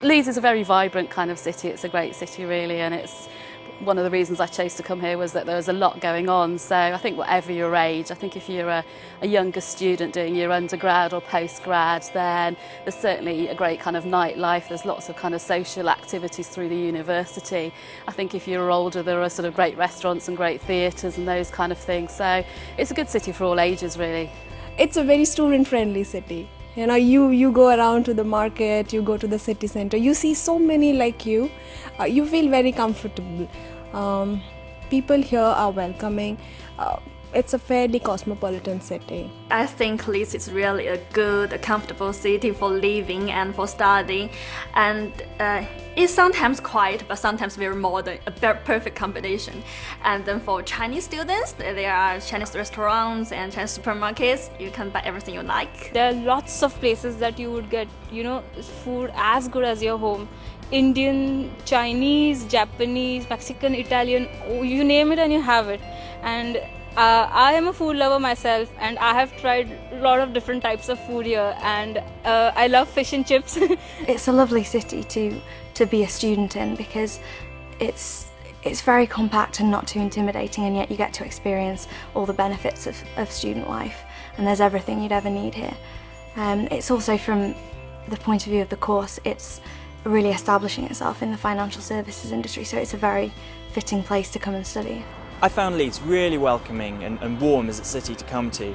Leeds is a very vibrant kind of city. It's a great city, really, and it's one of the reasons I chose to come here was that there was a lot going on. So I think whatever your age, I think if you're a, a younger student doing your undergrad or postgrad, then there's certainly a great kind of nightlife. There's lots of kind of social activities through the university. I think if you're older, there are sort of great restaurants and great theatres and those kind of things. So it's a good city for all ages, really. It's a very student-friendly city. You know you you go around to the market you go to the city center you see so many like you uh, you feel very comfortable. Um, people here are welcoming. Uh, it's a fairly cosmopolitan city. I think Leeds is really a good, comfortable city for living and for studying, and uh, it's sometimes quiet, but sometimes very modern, a perfect combination. And then for Chinese students, there are Chinese restaurants and Chinese supermarkets. You can buy everything you like. There are lots of places that you would get, you know, food as good as your home. Indian, Chinese, Japanese, Mexican, Italian, you name it and you have it. And uh, I am a food lover myself and I have tried a lot of different types of food here and uh, I love fish and chips. it's a lovely city to, to be a student in because it's, it's very compact and not too intimidating and yet you get to experience all the benefits of, of student life and there's everything you'd ever need here. Um, it's also from the point of view of the course, it's really establishing itself in the financial services industry so it's a very fitting place to come and study. I found Leeds really welcoming and, and warm as a city to come to.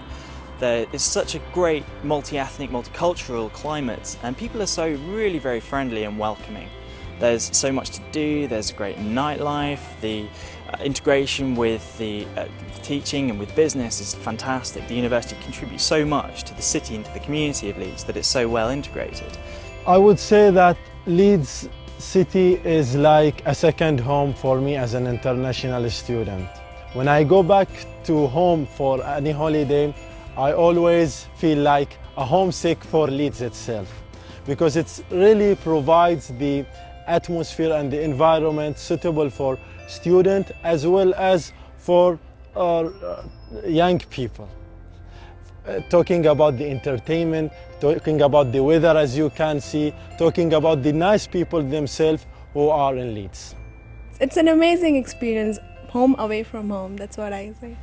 There is such a great multi-ethnic, multicultural climate and people are so really very friendly and welcoming. There's so much to do, there's a great nightlife, the uh, integration with the uh, teaching and with business is fantastic. The university contributes so much to the city and to the community of Leeds that it's so well integrated. I would say that Leeds city is like a second home for me as an international student. When I go back to home for any holiday, I always feel like a homesick for Leeds itself because it really provides the atmosphere and the environment suitable for students as well as for uh, young people. Uh, talking about the entertainment, talking about the weather as you can see, talking about the nice people themselves who are in Leeds. It's an amazing experience, home away from home, that's what I say.